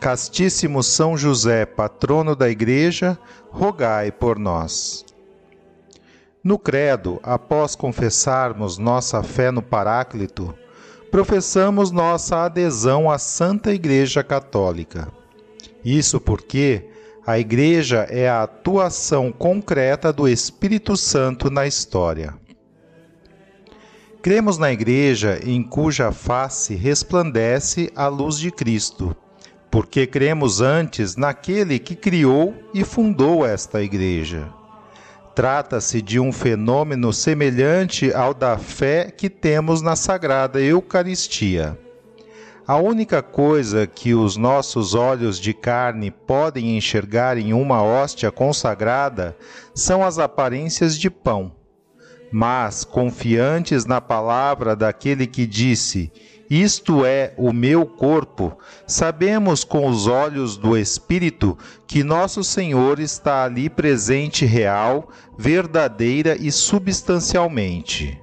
Castíssimo São José, patrono da Igreja, rogai por nós. No Credo, após confessarmos nossa fé no Paráclito, professamos nossa adesão à Santa Igreja Católica. Isso porque a Igreja é a atuação concreta do Espírito Santo na história. Cremos na Igreja em cuja face resplandece a luz de Cristo porque cremos antes naquele que criou e fundou esta Igreja. Trata-se de um fenômeno semelhante ao da fé que temos na Sagrada Eucaristia. A única coisa que os nossos olhos de carne podem enxergar em uma hóstia consagrada são as aparências de pão. Mas, confiantes na palavra daquele que disse: isto é o meu corpo, sabemos com os olhos do Espírito que nosso Senhor está ali presente real, verdadeira e substancialmente.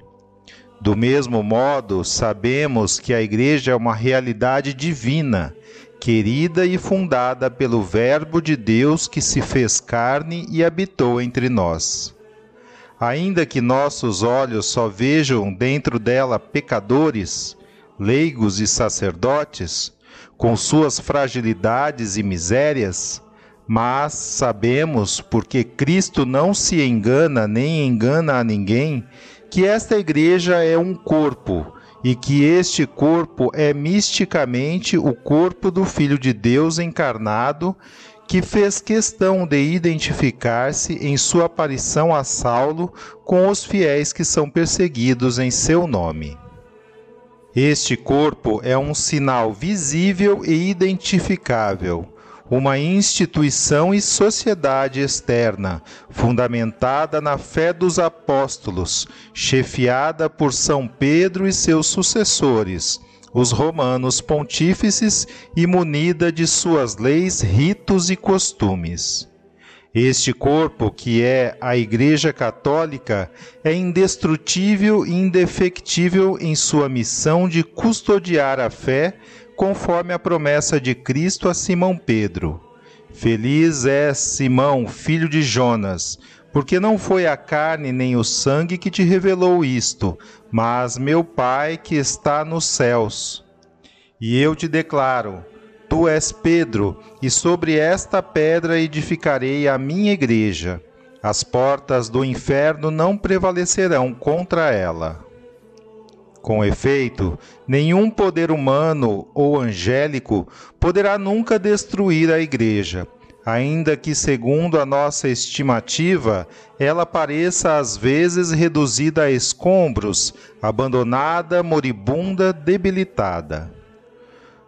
Do mesmo modo, sabemos que a Igreja é uma realidade divina, querida e fundada pelo Verbo de Deus que se fez carne e habitou entre nós. Ainda que nossos olhos só vejam dentro dela pecadores, leigos e sacerdotes, com suas fragilidades e misérias, mas sabemos, porque Cristo não se engana nem engana a ninguém, que esta igreja é um corpo e que este corpo é misticamente o corpo do Filho de Deus encarnado, que fez questão de identificar-se em sua aparição a Saulo com os fiéis que são perseguidos em seu nome. Este corpo é um sinal visível e identificável, uma instituição e sociedade externa, fundamentada na fé dos apóstolos, chefiada por São Pedro e seus sucessores, os romanos pontífices, e munida de suas leis, ritos e costumes. Este corpo, que é a Igreja Católica, é indestrutível e indefectível em sua missão de custodiar a fé, conforme a promessa de Cristo a Simão Pedro. Feliz é Simão, filho de Jonas, porque não foi a carne nem o sangue que te revelou isto, mas meu Pai que está nos céus. E eu te declaro, Tu és Pedro, e sobre esta pedra edificarei a minha igreja. As portas do inferno não prevalecerão contra ela. Com efeito, nenhum poder humano ou angélico poderá nunca destruir a igreja, ainda que, segundo a nossa estimativa, ela pareça às vezes reduzida a escombros, abandonada, moribunda, debilitada.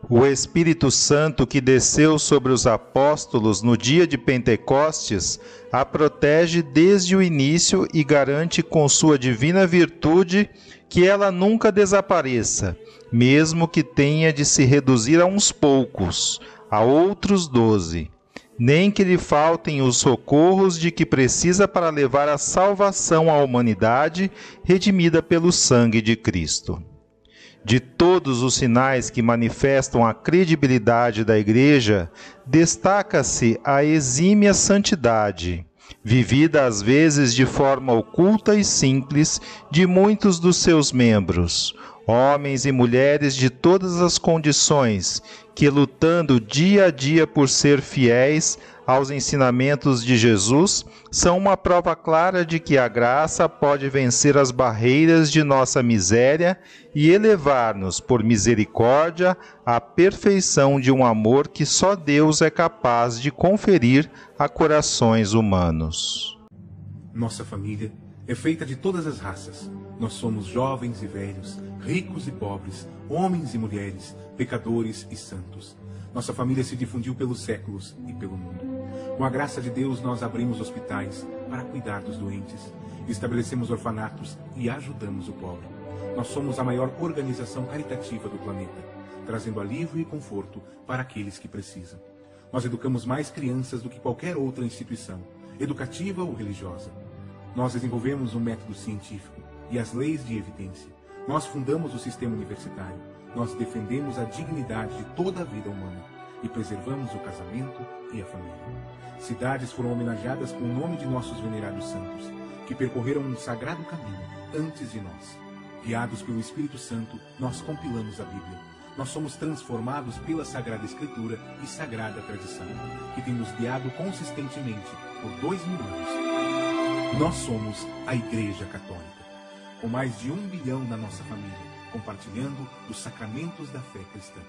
O Espírito Santo que desceu sobre os apóstolos no dia de Pentecostes a protege desde o início e garante com sua divina virtude que ela nunca desapareça, mesmo que tenha de se reduzir a uns poucos, a outros doze. Nem que lhe faltem os socorros de que precisa para levar a salvação à humanidade redimida pelo sangue de Cristo de todos os sinais que manifestam a credibilidade da Igreja, destaca-se a exímia santidade, vivida às vezes de forma oculta e simples de muitos dos seus membros, homens e mulheres de todas as condições, que lutando dia a dia por ser fiéis, aos ensinamentos de Jesus são uma prova clara de que a graça pode vencer as barreiras de nossa miséria e elevar-nos, por misericórdia, à perfeição de um amor que só Deus é capaz de conferir a corações humanos. Nossa família é feita de todas as raças. Nós somos jovens e velhos, ricos e pobres, homens e mulheres, pecadores e santos. Nossa família se difundiu pelos séculos e pelo mundo. Com a graça de Deus, nós abrimos hospitais para cuidar dos doentes, estabelecemos orfanatos e ajudamos o pobre. Nós somos a maior organização caritativa do planeta, trazendo alívio e conforto para aqueles que precisam. Nós educamos mais crianças do que qualquer outra instituição, educativa ou religiosa. Nós desenvolvemos um método científico e as leis de evidência. Nós fundamos o sistema universitário nós defendemos a dignidade de toda a vida humana e preservamos o casamento e a família. Cidades foram homenageadas com o nome de nossos venerados santos, que percorreram um sagrado caminho antes de nós. Guiados pelo Espírito Santo, nós compilamos a Bíblia. Nós somos transformados pela Sagrada Escritura e Sagrada Tradição, que tem nos guiado consistentemente por dois mil anos. Nós somos a Igreja Católica, com mais de um bilhão na nossa família compartilhando os sacramentos da fé cristã.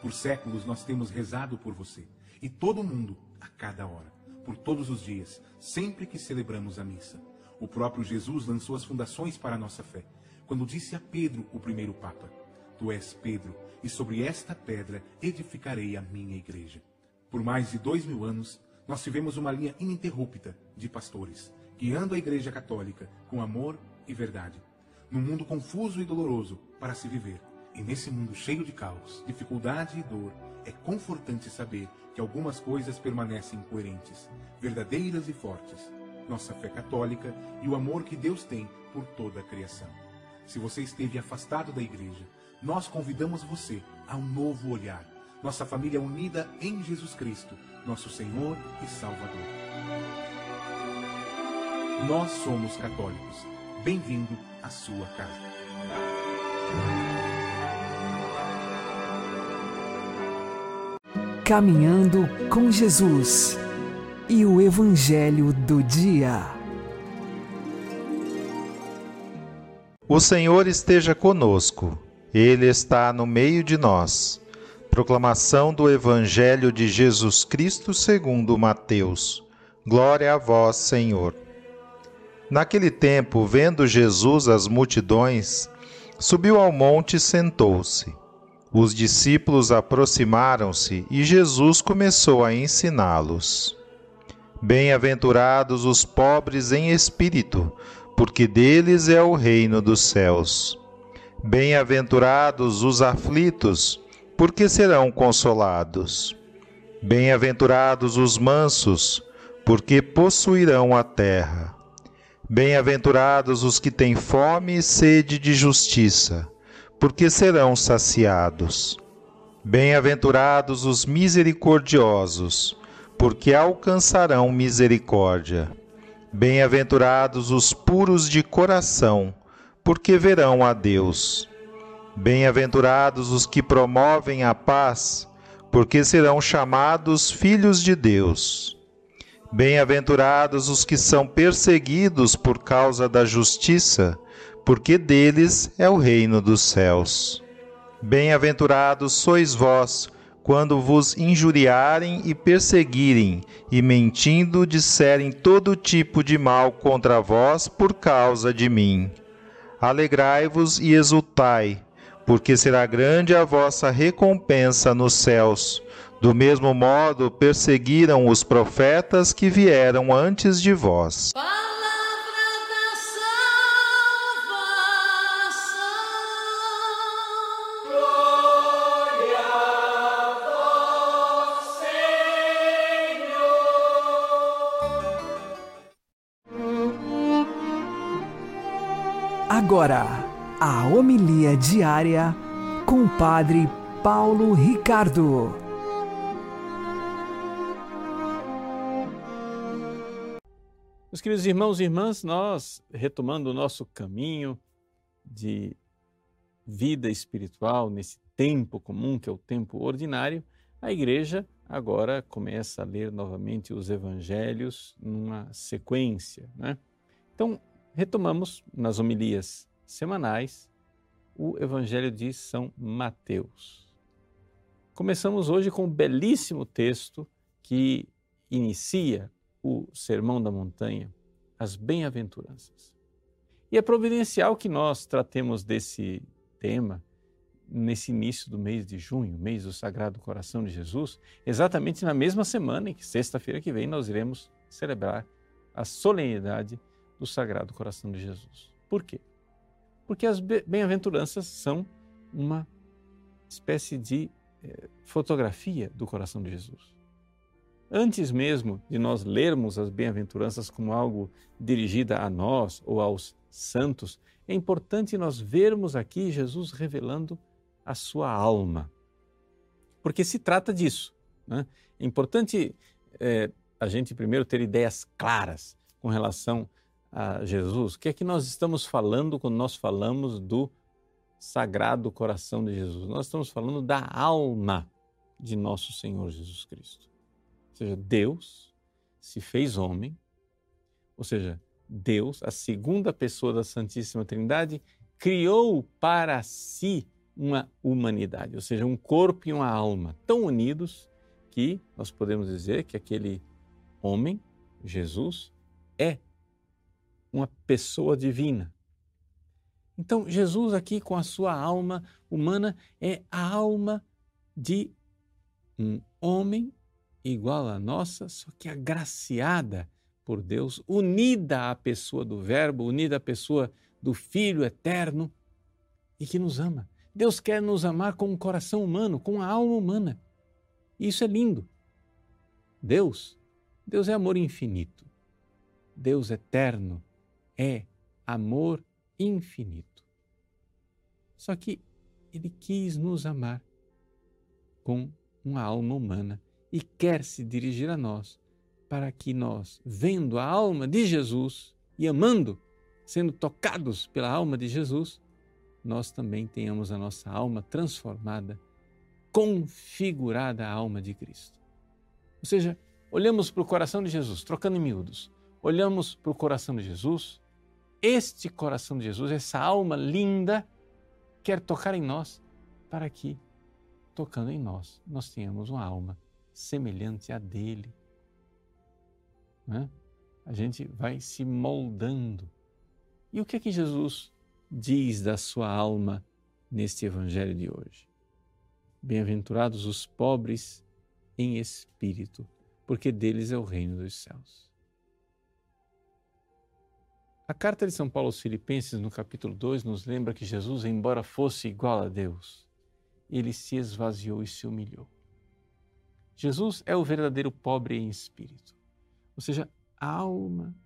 Por séculos nós temos rezado por você e todo mundo, a cada hora, por todos os dias, sempre que celebramos a missa. O próprio Jesus lançou as fundações para a nossa fé, quando disse a Pedro, o primeiro Papa: Tu és Pedro, e sobre esta pedra edificarei a minha igreja. Por mais de dois mil anos, nós tivemos uma linha ininterrupta de pastores, guiando a Igreja Católica com amor e verdade num mundo confuso e doloroso para se viver. E nesse mundo cheio de caos, dificuldade e dor, é confortante saber que algumas coisas permanecem coerentes, verdadeiras e fortes. Nossa fé católica e o amor que Deus tem por toda a criação. Se você esteve afastado da igreja, nós convidamos você a um novo olhar. Nossa família unida em Jesus Cristo, nosso Senhor e Salvador. Nós somos católicos Bem-vindo à sua casa. Caminhando com Jesus e o Evangelho do Dia. O Senhor esteja conosco, Ele está no meio de nós. Proclamação do Evangelho de Jesus Cristo segundo Mateus. Glória a vós, Senhor. Naquele tempo, vendo Jesus as multidões, subiu ao monte e sentou-se. Os discípulos aproximaram-se e Jesus começou a ensiná-los. Bem-aventurados os pobres em espírito, porque deles é o reino dos céus. Bem-aventurados os aflitos, porque serão consolados. Bem-aventurados os mansos, porque possuirão a terra. Bem-aventurados os que têm fome e sede de justiça, porque serão saciados. Bem-aventurados os misericordiosos, porque alcançarão misericórdia. Bem-aventurados os puros de coração, porque verão a Deus. Bem-aventurados os que promovem a paz, porque serão chamados filhos de Deus. Bem-aventurados os que são perseguidos por causa da justiça, porque deles é o reino dos céus. Bem-aventurados sois vós, quando vos injuriarem e perseguirem, e mentindo disserem todo tipo de mal contra vós por causa de mim. Alegrai-vos e exultai, porque será grande a vossa recompensa nos céus do mesmo modo, perseguiram os profetas que vieram antes de vós. Agora, a homilia diária com o Padre Paulo Ricardo. Meus queridos irmãos e irmãs, nós, retomando o nosso caminho de vida espiritual nesse tempo comum, que é o tempo ordinário, a igreja agora começa a ler novamente os evangelhos numa sequência. Né? Então, retomamos nas homilias semanais o evangelho de São Mateus. Começamos hoje com um belíssimo texto que inicia o Sermão da Montanha, as bem-aventuranças. E é providencial que nós tratemos desse tema nesse início do mês de junho, mês do Sagrado Coração de Jesus, exatamente na mesma semana em que, sexta-feira que vem, nós iremos celebrar a solenidade do Sagrado Coração de Jesus. Por quê? Porque as bem-aventuranças são uma espécie de eh, fotografia do coração de Jesus. Antes mesmo de nós lermos as bem-aventuranças como algo dirigida a nós ou aos santos, é importante nós vermos aqui Jesus revelando a sua alma. Porque se trata disso. Né? É importante é, a gente primeiro ter ideias claras com relação a Jesus. O que é que nós estamos falando quando nós falamos do Sagrado Coração de Jesus? Nós estamos falando da alma de nosso Senhor Jesus Cristo. Ou seja, Deus se fez homem, ou seja, Deus, a segunda pessoa da Santíssima Trindade, criou para si uma humanidade, ou seja, um corpo e uma alma tão unidos que nós podemos dizer que aquele homem, Jesus, é uma pessoa divina. Então, Jesus, aqui com a sua alma humana, é a alma de um homem igual à nossa, só que agraciada por Deus, unida à pessoa do Verbo, unida à pessoa do Filho eterno e que nos ama. Deus quer nos amar com um coração humano, com a alma humana. E isso é lindo. Deus, Deus é amor infinito. Deus eterno é amor infinito. Só que ele quis nos amar com uma alma humana e quer se dirigir a nós para que nós, vendo a alma de Jesus e amando, sendo tocados pela alma de Jesus, nós também tenhamos a nossa alma transformada, configurada à alma de Cristo. Ou seja, olhamos para o coração de Jesus, trocando em miúdos, olhamos para o coração de Jesus, este coração de Jesus, essa alma linda, quer tocar em nós, para que, tocando em nós, nós tenhamos uma alma semelhante à dele. Né? A gente vai se moldando. E o que é que Jesus diz da sua alma neste Evangelho de hoje. Bem-aventurados os pobres em espírito, porque deles é o reino dos céus. A carta de São Paulo aos Filipenses, no capítulo 2, nos lembra que Jesus, embora fosse igual a Deus, ele se esvaziou e se humilhou. Jesus é o verdadeiro pobre em espírito, ou seja, a alma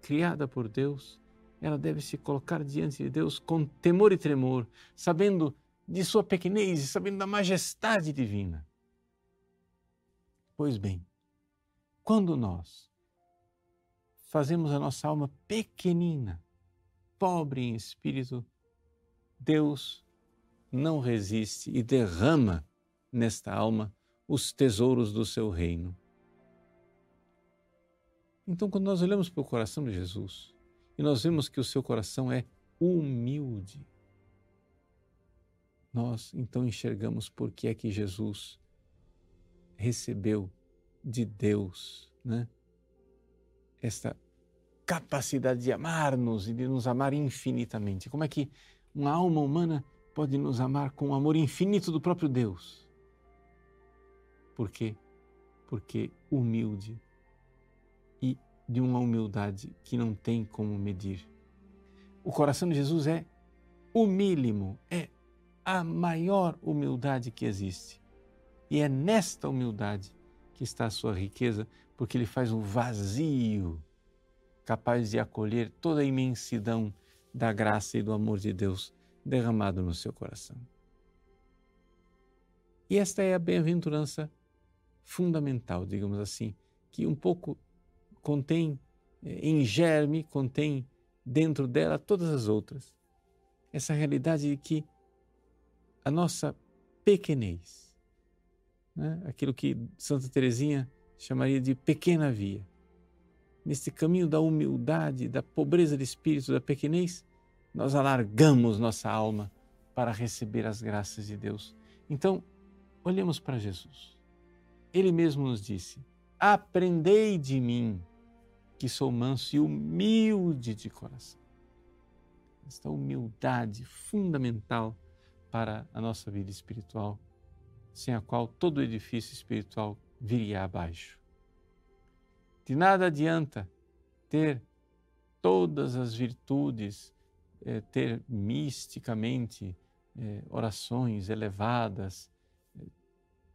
criada por Deus ela deve se colocar diante de Deus com temor e tremor, sabendo de sua pequenez e sabendo da majestade divina. Pois bem, quando nós fazemos a nossa alma pequenina, pobre em espírito, Deus não resiste e derrama nesta alma os tesouros do seu reino. Então, quando nós olhamos para o coração de Jesus, e nós vemos que o seu coração é humilde. Nós então enxergamos por que é que Jesus recebeu de Deus, né? Esta capacidade de amar-nos e de nos amar infinitamente. Como é que uma alma humana pode nos amar com o amor infinito do próprio Deus? Por quê? Porque humilde e de uma humildade que não tem como medir. O coração de Jesus é humílimo, é a maior humildade que existe. E é nesta humildade que está a sua riqueza, porque ele faz um vazio capaz de acolher toda a imensidão da graça e do amor de Deus derramado no seu coração. E esta é a bem-aventurança fundamental, digamos assim, que um pouco contém eh, em germe, contém dentro dela todas as outras. Essa realidade de que a nossa pequenez, né? aquilo que Santa Teresinha chamaria de pequena via. Neste caminho da humildade, da pobreza de espírito, da pequenez, nós alargamos nossa alma para receber as graças de Deus. Então, olhemos para Jesus. Ele mesmo nos disse: Aprendei de mim, que sou manso e humilde de coração. Esta humildade fundamental para a nossa vida espiritual, sem a qual todo edifício espiritual viria abaixo. De nada adianta ter todas as virtudes, eh, ter misticamente eh, orações elevadas eh,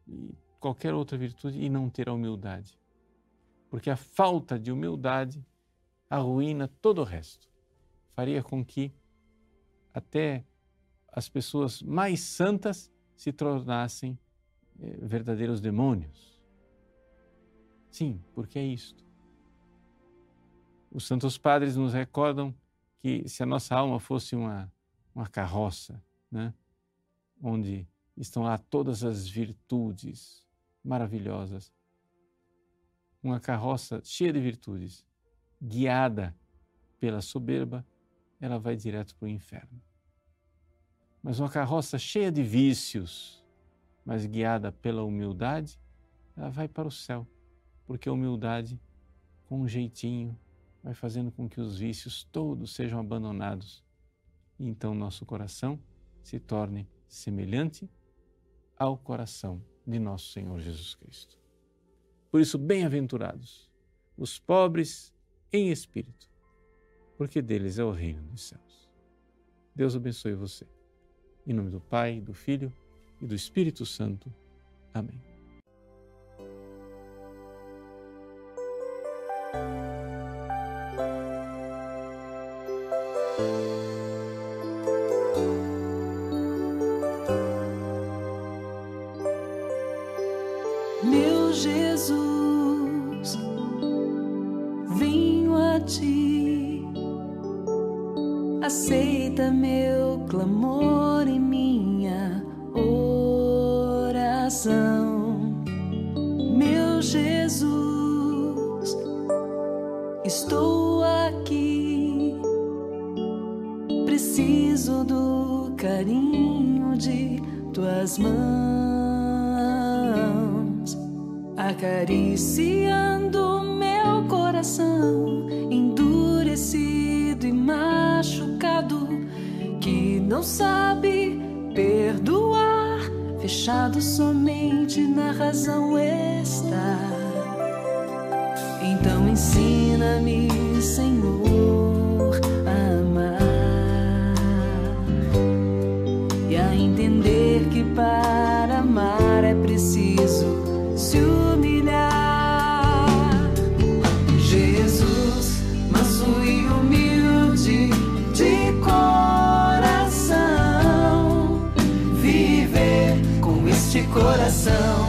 e qualquer outra virtude e não ter a humildade. Porque a falta de humildade arruína todo o resto. Faria com que até as pessoas mais santas se tornassem eh, verdadeiros demônios. Sim, porque é isto. Os santos padres nos recordam que se a nossa alma fosse uma, uma carroça, né, onde estão lá todas as virtudes maravilhosas, uma carroça cheia de virtudes, guiada pela soberba, ela vai direto para o inferno. Mas uma carroça cheia de vícios, mas guiada pela humildade, ela vai para o céu, porque a humildade, com um jeitinho, vai fazendo com que os vícios todos sejam abandonados. E então nosso coração se torne semelhante ao coração de nosso Senhor Jesus Cristo. Por isso, bem-aventurados os pobres em espírito, porque deles é o reino dos céus. Deus abençoe você. Em nome do Pai, do Filho e do Espírito Santo. Amém. Endurecido e machucado, que não sabe perdoar, fechado somente na razão está. Então ensina-me, Senhor, coração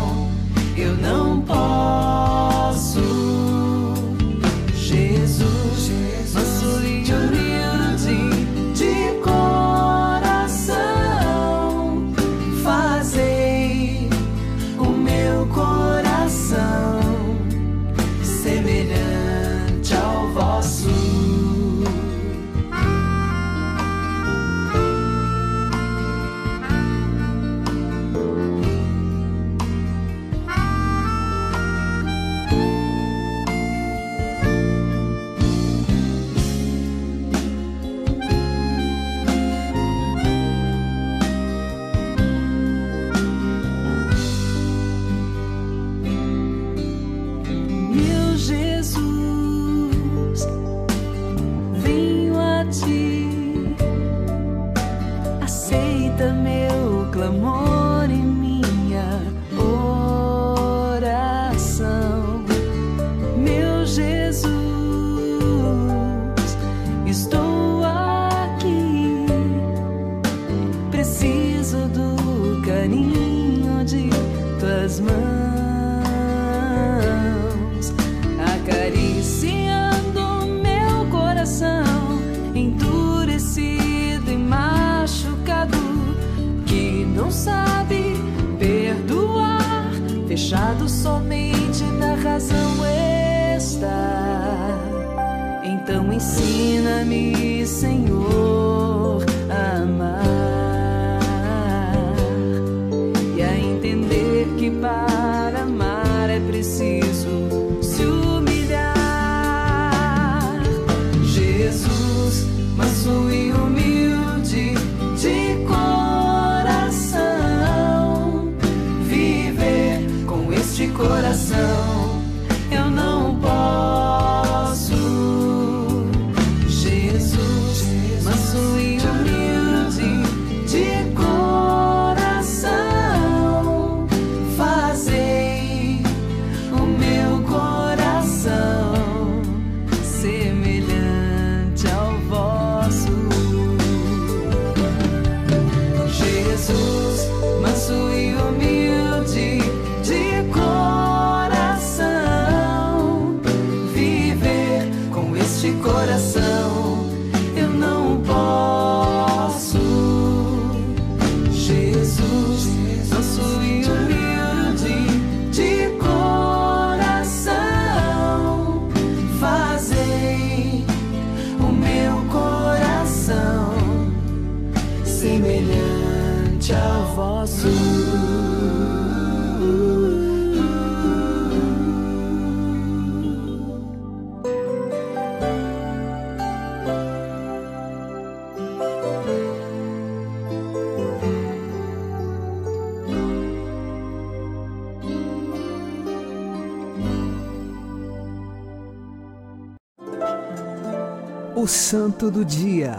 O Santo do Dia,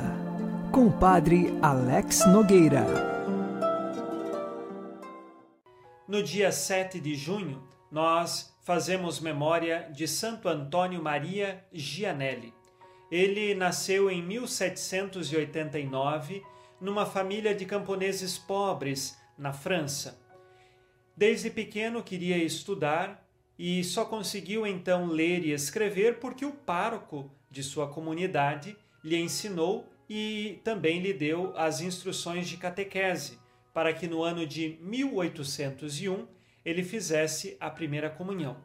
com o Padre Alex Nogueira. No dia 7 de junho, nós fazemos memória de Santo Antônio Maria Gianelli. Ele nasceu em 1789 numa família de camponeses pobres na França. Desde pequeno queria estudar e só conseguiu então ler e escrever porque o pároco de sua comunidade lhe ensinou e também lhe deu as instruções de catequese, para que no ano de 1801 ele fizesse a primeira comunhão.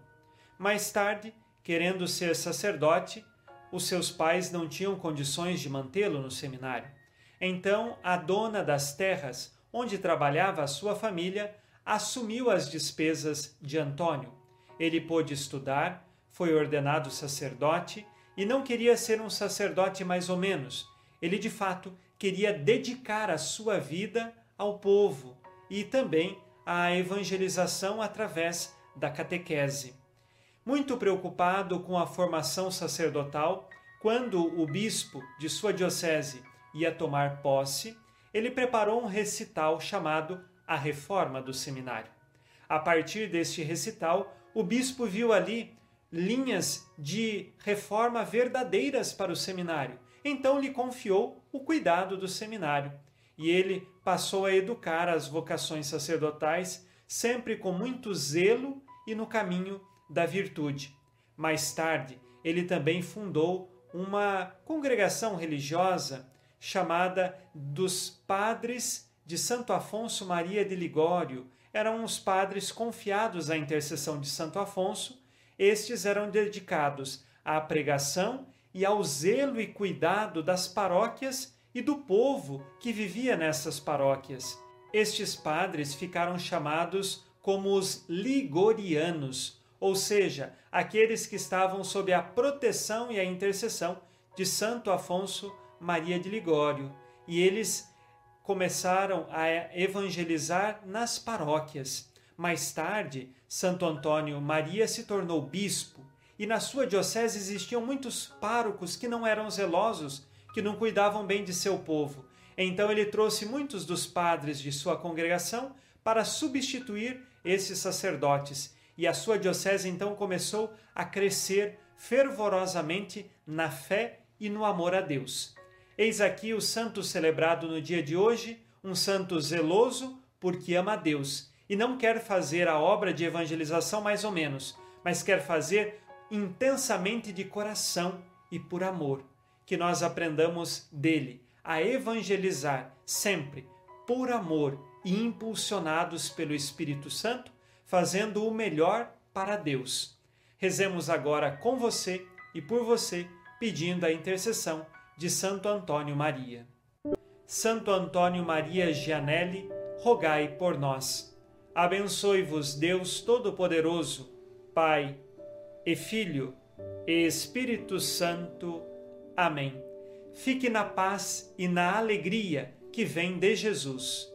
Mais tarde, querendo ser sacerdote, os seus pais não tinham condições de mantê-lo no seminário. Então, a dona das terras onde trabalhava a sua família assumiu as despesas de Antônio. Ele pôde estudar, foi ordenado sacerdote e não queria ser um sacerdote mais ou menos. Ele de fato queria dedicar a sua vida ao povo e também à evangelização através da catequese. Muito preocupado com a formação sacerdotal, quando o bispo de sua diocese ia tomar posse, ele preparou um recital chamado A Reforma do Seminário. A partir deste recital, o bispo viu ali linhas de reforma verdadeiras para o seminário. Então lhe confiou o cuidado do seminário e ele passou a educar as vocações sacerdotais sempre com muito zelo e no caminho da virtude. Mais tarde, ele também fundou uma congregação religiosa chamada dos Padres de Santo Afonso Maria de Ligório. Eram os padres confiados à intercessão de Santo Afonso estes eram dedicados à pregação e ao zelo e cuidado das paróquias e do povo que vivia nessas paróquias. Estes padres ficaram chamados como os ligorianos, ou seja, aqueles que estavam sob a proteção e a intercessão de Santo Afonso Maria de Ligório. E eles começaram a evangelizar nas paróquias. Mais tarde, Santo Antônio Maria se tornou bispo e na sua diocese existiam muitos párocos que não eram zelosos, que não cuidavam bem de seu povo. Então ele trouxe muitos dos padres de sua congregação para substituir esses sacerdotes e a sua diocese então começou a crescer fervorosamente na fé e no amor a Deus. Eis aqui o santo celebrado no dia de hoje, um santo zeloso porque ama a Deus e não quer fazer a obra de evangelização mais ou menos, mas quer fazer intensamente de coração e por amor. Que nós aprendamos dele a evangelizar sempre por amor e impulsionados pelo Espírito Santo, fazendo o melhor para Deus. Rezemos agora com você e por você, pedindo a intercessão de Santo Antônio Maria. Santo Antônio Maria Gianelli, rogai por nós. Abençoe-vos, Deus Todo-Poderoso, Pai e Filho e Espírito Santo. Amém. Fique na paz e na alegria que vem de Jesus.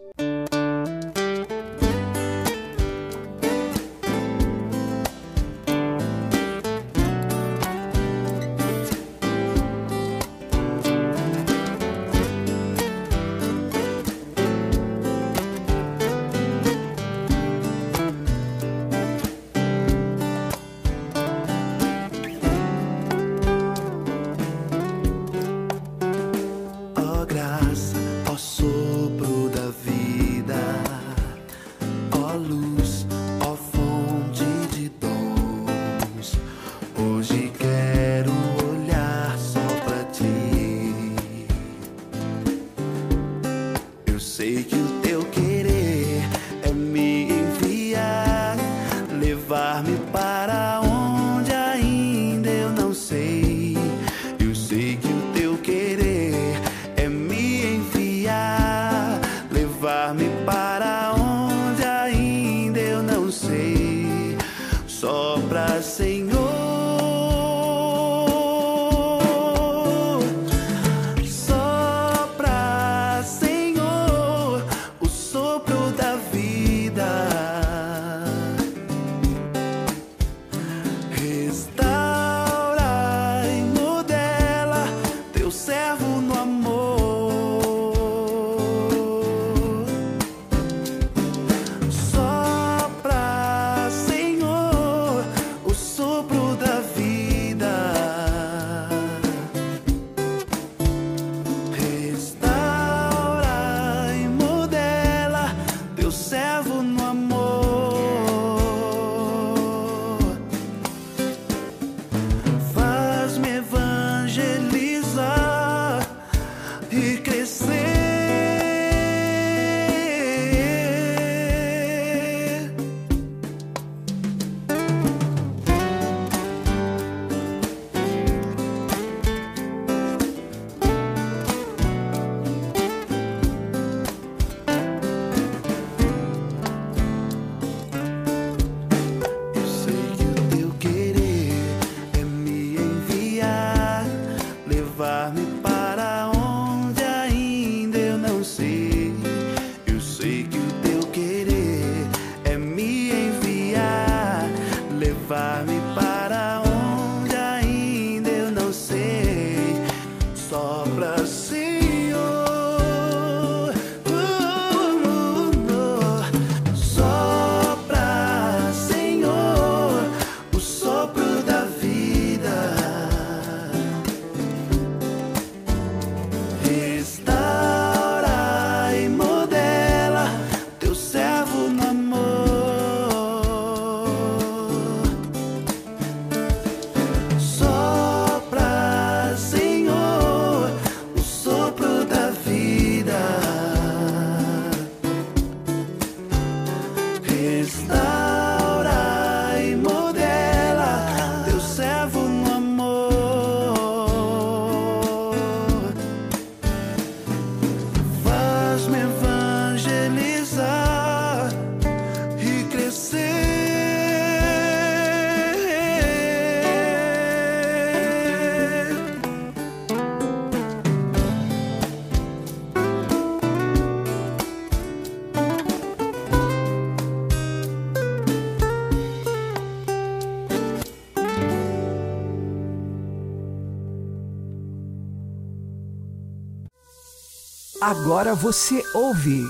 Agora você ouve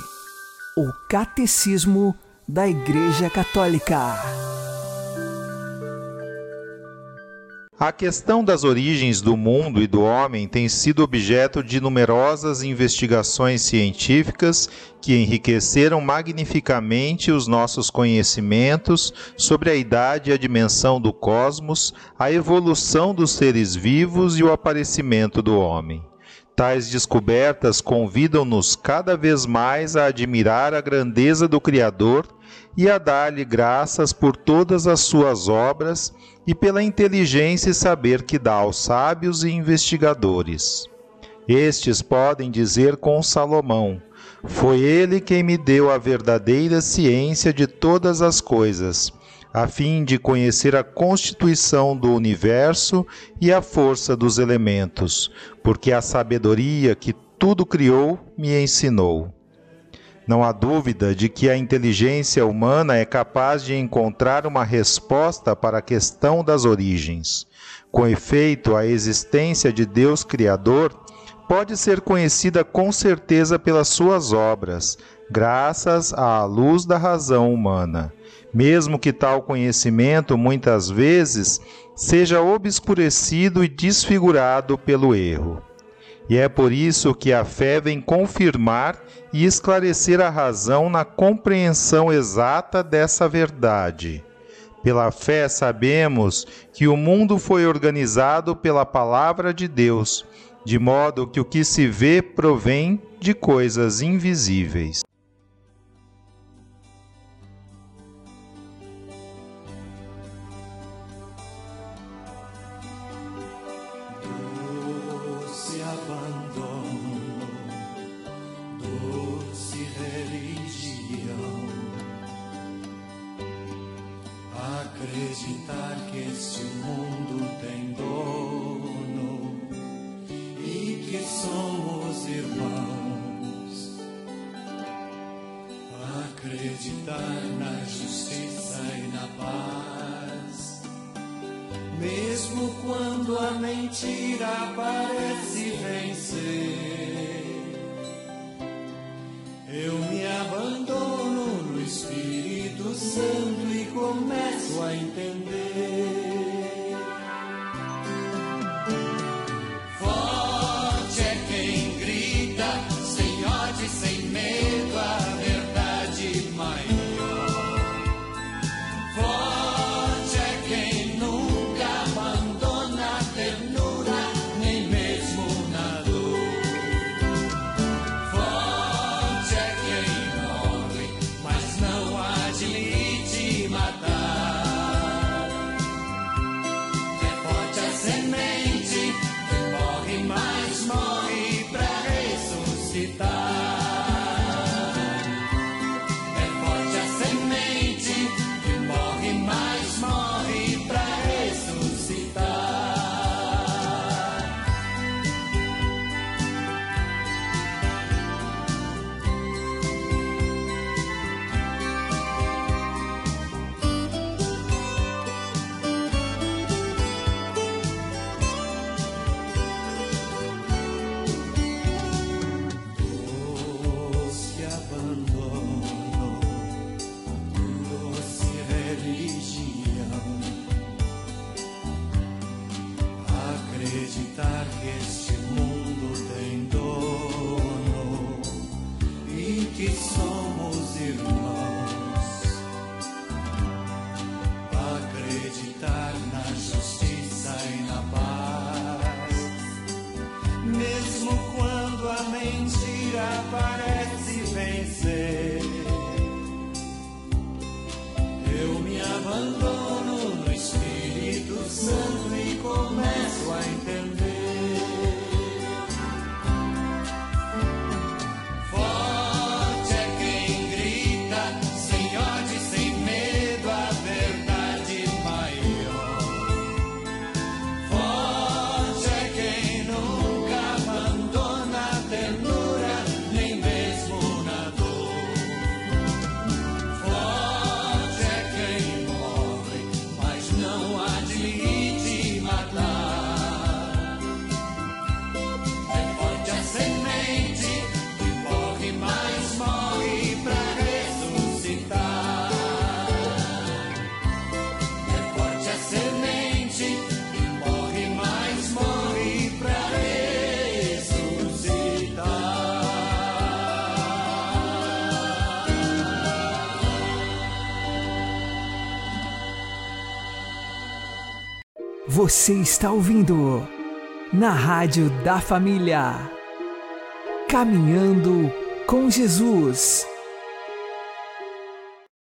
o Catecismo da Igreja Católica. A questão das origens do mundo e do homem tem sido objeto de numerosas investigações científicas que enriqueceram magnificamente os nossos conhecimentos sobre a idade e a dimensão do cosmos, a evolução dos seres vivos e o aparecimento do homem. Tais descobertas convidam-nos cada vez mais a admirar a grandeza do Criador e a dar-lhe graças por todas as suas obras e pela inteligência e saber que dá aos sábios e investigadores. Estes podem dizer com Salomão: Foi ele quem me deu a verdadeira ciência de todas as coisas a fim de conhecer a constituição do universo e a força dos elementos, porque a sabedoria que tudo criou me ensinou. Não há dúvida de que a inteligência humana é capaz de encontrar uma resposta para a questão das origens. Com efeito, a existência de Deus Criador pode ser conhecida com certeza pelas suas obras, graças à luz da razão humana mesmo que tal conhecimento muitas vezes seja obscurecido e desfigurado pelo erro. E é por isso que a fé vem confirmar e esclarecer a razão na compreensão exata dessa verdade. Pela fé sabemos que o mundo foi organizado pela palavra de Deus, de modo que o que se vê provém de coisas invisíveis. Jesus. Você está ouvindo na Rádio da Família. Caminhando com Jesus.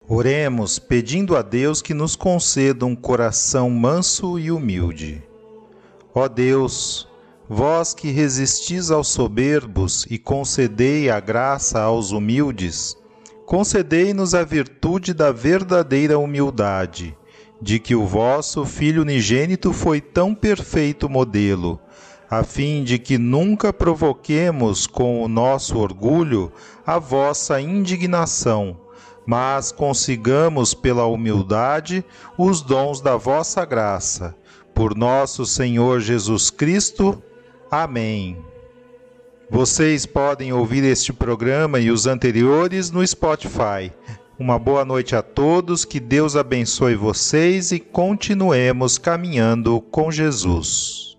Oremos pedindo a Deus que nos conceda um coração manso e humilde. Ó Deus, vós que resistis aos soberbos e concedei a graça aos humildes, concedei-nos a virtude da verdadeira humildade, de que o vosso Filho unigênito foi tão perfeito modelo, a fim de que nunca provoquemos com o nosso orgulho a vossa indignação mas consigamos pela humildade os dons da vossa graça. Por nosso Senhor Jesus Cristo. Amém. Vocês podem ouvir este programa e os anteriores no Spotify. Uma boa noite a todos, que Deus abençoe vocês e continuemos caminhando com Jesus.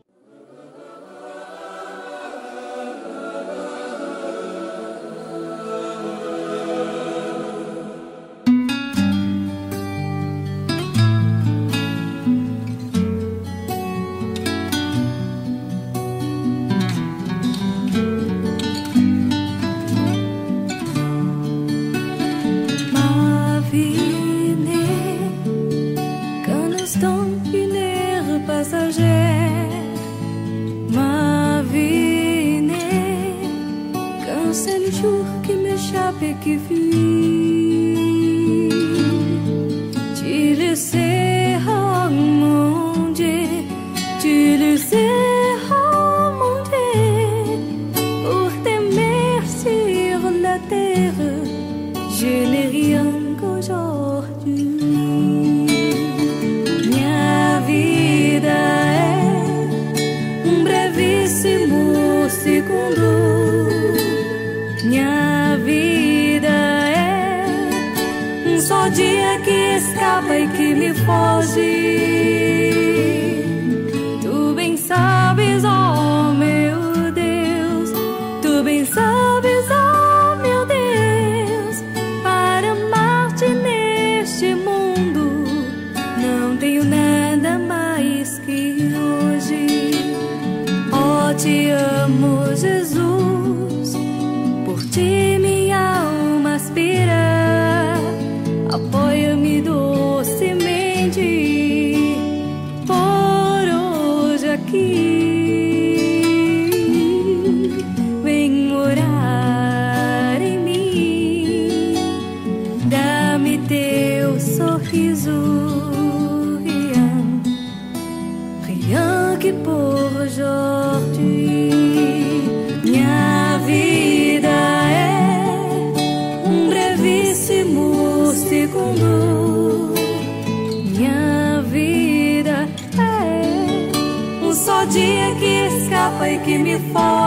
Me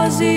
dose.